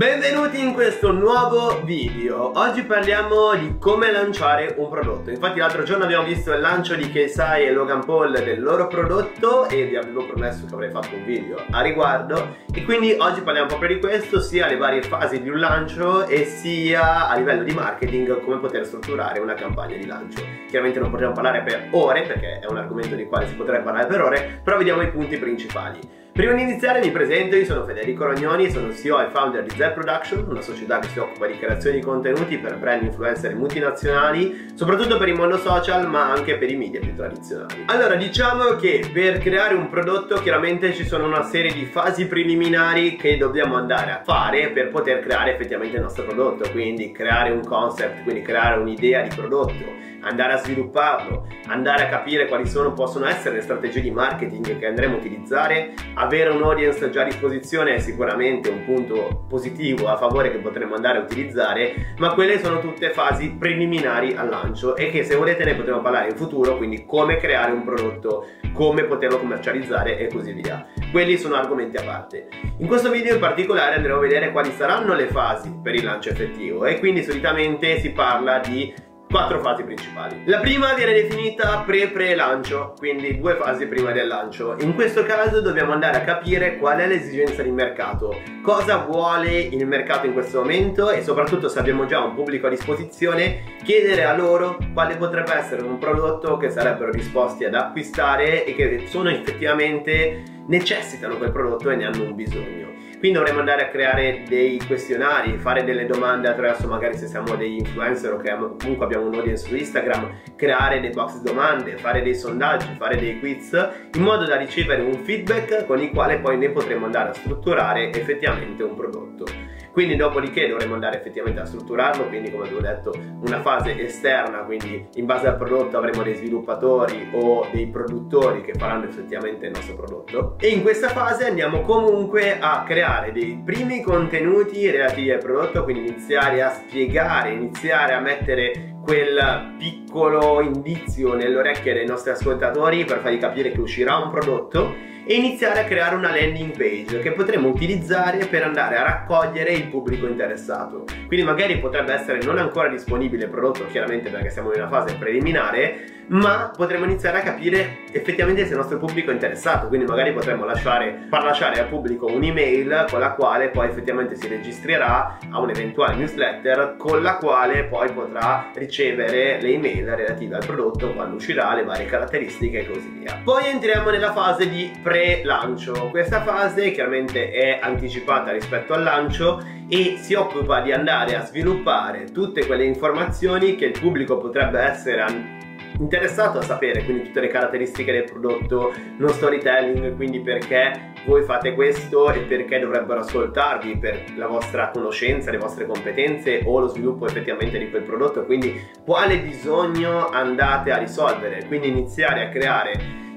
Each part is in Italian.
Benvenuti in questo nuovo video. Oggi parliamo di come lanciare un prodotto. Infatti l'altro giorno abbiamo visto il lancio di KSI e Logan Paul del loro prodotto E vi avevo promesso che avrei fatto un video a riguardo. E quindi oggi parliamo proprio di questo Sia le varie fasi di un lancio E sia a livello di marketing come poter strutturare una campagna di lancio. Chiaramente non potremo parlare per ore Perché è un argomento di quale si potrebbe parlare per ore Però vediamo i punti principali Prima di iniziare mi presento, io sono Federico Rognoni, sono CEO e founder di Z Production, una società che si occupa di creazione di contenuti per brand influencer multinazionali, soprattutto per il mondo social ma anche per i media più tradizionali. Allora diciamo che per creare un prodotto chiaramente ci sono una serie di fasi preliminari che dobbiamo andare a fare per poter creare effettivamente il nostro prodotto, quindi creare un concept, quindi creare un'idea di prodotto, andare a svilupparlo, andare a capire quali sono, possono essere le strategie di marketing che andremo a utilizzare, avere un audience già a disposizione è sicuramente un punto positivo a favore che potremmo andare a utilizzare, ma quelle sono tutte fasi preliminari al lancio e che se volete ne potremo parlare in futuro, quindi come creare un prodotto, come poterlo commercializzare e così via. Quelli sono argomenti a parte. In questo video in particolare andremo a vedere quali saranno le fasi per il lancio effettivo e quindi solitamente si parla di quattro fasi principali. La prima viene definita pre-pre-lancio, quindi due fasi prima del lancio. In questo caso dobbiamo andare a capire qual è l'esigenza di mercato, cosa vuole il mercato in questo momento e soprattutto se abbiamo già un pubblico a disposizione, chiedere a loro quale potrebbe essere un prodotto che sarebbero disposti ad acquistare e che sono effettivamente necessitano quel prodotto e ne hanno un bisogno. Quindi dovremmo andare a creare dei questionari, fare delle domande attraverso magari se siamo degli influencer o che comunque abbiamo un audience su Instagram, creare dei box domande, fare dei sondaggi, fare dei quiz, in modo da ricevere un feedback con il quale poi ne potremo andare a strutturare effettivamente un prodotto. Quindi dopodiché dovremo andare effettivamente a strutturarlo, quindi come avevo detto una fase esterna, quindi in base al prodotto avremo dei sviluppatori o dei produttori che faranno effettivamente il nostro prodotto. E in questa fase andiamo comunque a creare dei primi contenuti relativi al prodotto, quindi iniziare a spiegare, iniziare a mettere quel piccolo indizio nelle orecchie dei nostri ascoltatori per fargli capire che uscirà un prodotto e iniziare a creare una landing page che potremo utilizzare per andare a raccogliere il pubblico interessato. Quindi magari potrebbe essere non ancora disponibile il prodotto, chiaramente perché siamo in una fase preliminare, ma potremo iniziare a capire effettivamente se il nostro pubblico è interessato. Quindi magari potremmo lasciare, far lasciare al pubblico un'email con la quale poi effettivamente si registrerà a un'eventuale newsletter con la quale poi potrà ricevere le email relative al prodotto quando uscirà, le varie caratteristiche e così via. Poi entriamo nella fase di pre-lancio. Questa fase chiaramente è anticipata rispetto al lancio e si occupa di andare a sviluppare tutte quelle informazioni che il pubblico potrebbe essere interessato a sapere, quindi tutte le caratteristiche del prodotto, lo storytelling, quindi perché voi fate questo e perché dovrebbero ascoltarvi per la vostra conoscenza, le vostre competenze o lo sviluppo effettivamente di quel prodotto, quindi quale bisogno andate a risolvere, quindi iniziare a creare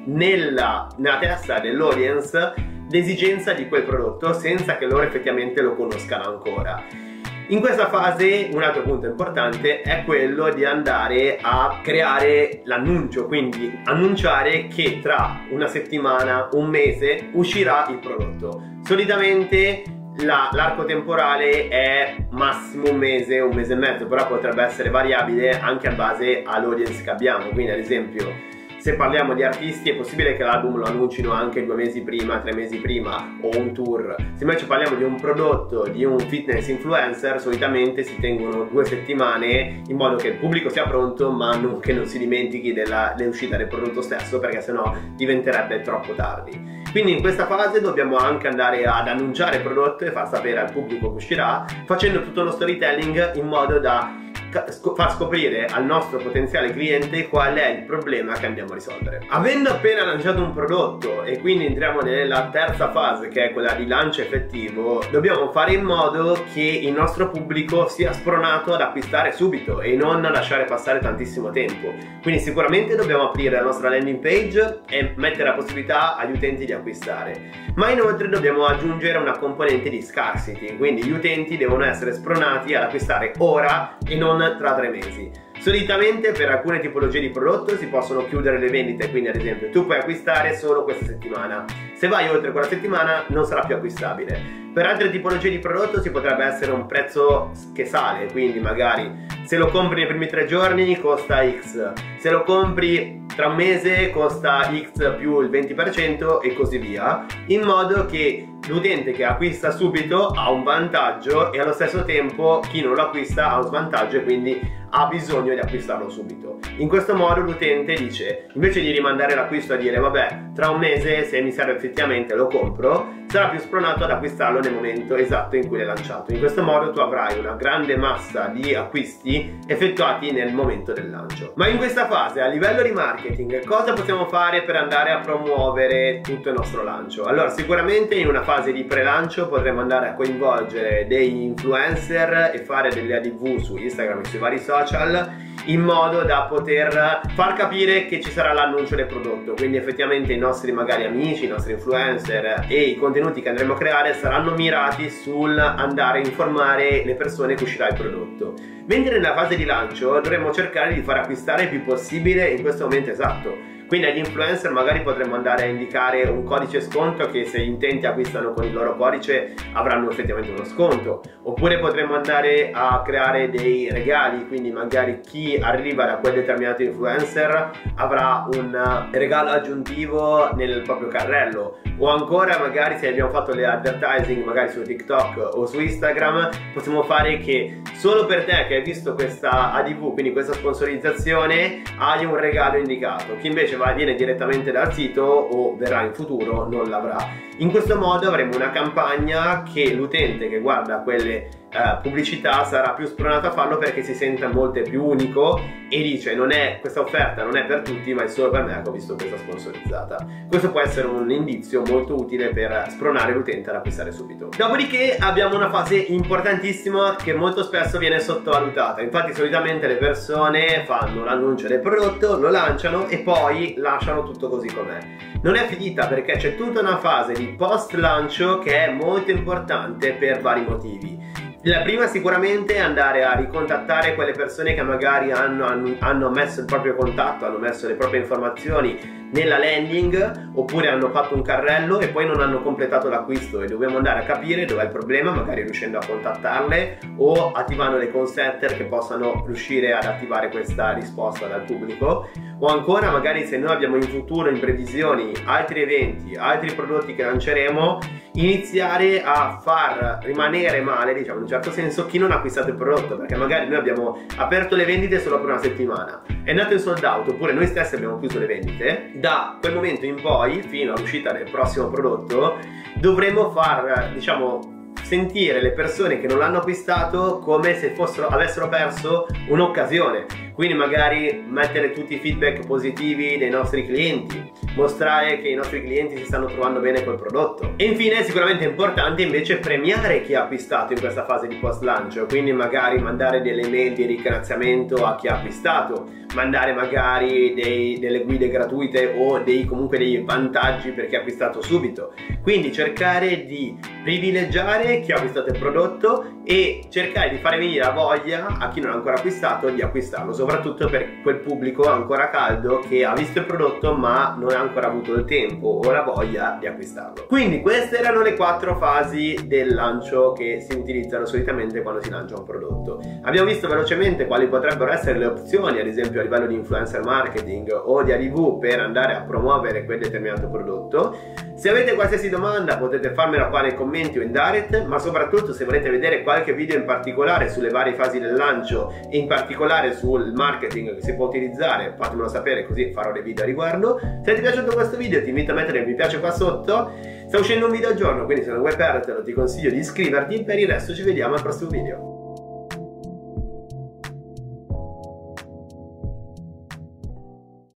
nella, nella testa dell'audience l'esigenza di quel prodotto senza che loro effettivamente lo conoscano ancora. In questa fase un altro punto importante è quello di andare a creare l'annuncio, quindi annunciare che tra una settimana, un mese uscirà il prodotto. Solitamente l'arco temporale è massimo un mese, un mese e mezzo, però potrebbe essere variabile anche a base all'audience che abbiamo, quindi ad esempio se parliamo di artisti è possibile che l'album lo annuncino anche due mesi prima, tre mesi prima o un tour. Se invece parliamo di un prodotto, di un fitness influencer, solitamente si tengono due settimane in modo che il pubblico sia pronto ma non, che non si dimentichi dell'uscita del prodotto stesso perché sennò diventerebbe troppo tardi. Quindi in questa fase dobbiamo anche andare ad annunciare il prodotto e far sapere al pubblico che uscirà facendo tutto lo storytelling in modo da far scoprire al nostro potenziale cliente qual è il problema che andiamo a risolvere. Avendo appena lanciato un prodotto e quindi entriamo nella terza fase che è quella di lancio effettivo, dobbiamo fare in modo che il nostro pubblico sia spronato ad acquistare subito e non lasciare passare tantissimo tempo. Quindi sicuramente dobbiamo aprire la nostra landing page e mettere la possibilità agli utenti di acquistare. Ma inoltre dobbiamo aggiungere una componente di scarcity, quindi gli utenti devono essere spronati ad acquistare ora e non tra tre mesi. Solitamente per alcune tipologie di prodotto si possono chiudere le vendite, quindi ad esempio tu puoi acquistare solo questa settimana. Se vai oltre quella settimana non sarà più acquistabile. Per altre tipologie di prodotto si potrebbe essere un prezzo che sale, quindi magari se lo compri nei primi tre giorni costa X, se lo compri tra un mese costa X più il 20% e così via, in modo che l'utente che acquista subito ha un vantaggio e allo stesso tempo chi non lo acquista ha un svantaggio e quindi ha bisogno di acquistarlo subito. In questo modo l'utente dice, invece di rimandare l'acquisto a dire vabbè, tra un mese se mi serve effettivamente lo compro, sarà più spronato ad acquistarlo nel momento esatto in cui l'hai lanciato. In questo modo tu avrai una grande massa di acquisti effettuati nel momento del lancio. Ma in questa fase, a livello di marketing, cosa possiamo fare per andare a promuovere tutto il nostro lancio? Allora, sicuramente in una fase di pre-lancio potremo andare a coinvolgere degli influencer e fare delle ADV su Instagram e sui vari social in modo da poter far capire che ci sarà l'annuncio del prodotto. Quindi effettivamente i nostri magari amici, i nostri influencer e i contenuti che andremo a creare saranno mirati sul andare a informare le persone che uscirà il prodotto. Mentre nella fase di lancio dovremo cercare di far acquistare il più possibile in questo momento esatto quindi agli influencer magari potremmo andare a indicare un codice sconto che se gli intenti acquistano con il loro codice avranno effettivamente uno sconto. Oppure potremmo andare a creare dei regali, quindi magari chi arriva da quel determinato influencer avrà un regalo aggiuntivo nel proprio carrello. O ancora magari se abbiamo fatto le advertising magari su TikTok o su Instagram possiamo fare che solo per te che hai visto questa ADV, quindi questa sponsorizzazione, hai un regalo indicato. Chi invece va viene direttamente dal sito o verrà in futuro non l'avrà. In questo modo avremo una campagna che l'utente che guarda quelle eh, pubblicità sarà più spronato a farlo perché si sente molto più unico e dice non è questa offerta non è per tutti ma è solo per me che ho visto questa sponsorizzata. Questo può essere un indizio molto utile per spronare l'utente ad acquistare subito. Dopodiché abbiamo una fase importantissima che molto spesso viene sottovalutata. Infatti solitamente le persone fanno l'annuncio del prodotto, lo lanciano e poi lasciano tutto così com'è. Non è finita perché c'è tutta una fase di post lancio che è molto importante per vari motivi. La prima sicuramente è andare a ricontattare quelle persone che magari hanno, hanno, messo il proprio contatto, hanno messo le proprie informazioni nella landing oppure hanno fatto un carrello e poi non hanno completato l'acquisto. E dobbiamo andare a capire dov'è il problema, magari riuscendo a contattarle o attivando dei call che possano riuscire ad attivare questa risposta dal pubblico o ancora magari se noi abbiamo in futuro in previsioni altri eventi, altri prodotti che lanceremo iniziare a far rimanere male, diciamo in un certo senso, chi non ha acquistato il prodotto, perché magari noi abbiamo aperto le vendite solo per una settimana, è nato in sold out, oppure noi stessi abbiamo chiuso le vendite, da quel momento in poi, fino all'uscita del prossimo prodotto, dovremo far, diciamo, sentire le persone che non l'hanno acquistato come se fossero, avessero perso un'occasione. Quindi magari mettere tutti i feedback positivi dei nostri clienti, mostrare che i nostri clienti si stanno trovando bene col prodotto. E infine è sicuramente importante invece premiare chi ha acquistato in questa fase di post lancio, quindi magari mandare delle mail di ringraziamento a chi ha acquistato, mandare magari dei, delle guide gratuite o dei, comunque dei vantaggi per chi ha acquistato subito. Quindi cercare di privilegiare chi ha acquistato il prodotto e cercare di fare venire la voglia a chi non ha ancora acquistato di acquistarlo, soprattutto per quel pubblico ancora caldo che ha visto il prodotto ma non ha ancora avuto il tempo o la voglia di acquistarlo. Quindi queste erano le quattro fasi del lancio che si utilizzano solitamente quando si lancia un prodotto. Abbiamo visto velocemente quali potrebbero essere le opzioni, ad esempio a livello di influencer marketing o di ADV per andare a promuovere quel determinato prodotto. Se avete qualsiasi domanda potete farmela qua nei commenti o in direct, ma soprattutto se volete vedere qualche video in particolare sulle varie fasi del lancio e in particolare sul marketing che si può utilizzare, fatemelo sapere così farò dei video a riguardo. Se ti è piaciuto questo video ti invito a mettere il mi piace qua sotto. Sta uscendo un video al giorno, quindi se non vuoi perdertelo ti consiglio di iscriverti. Per il resto ci vediamo al prossimo video.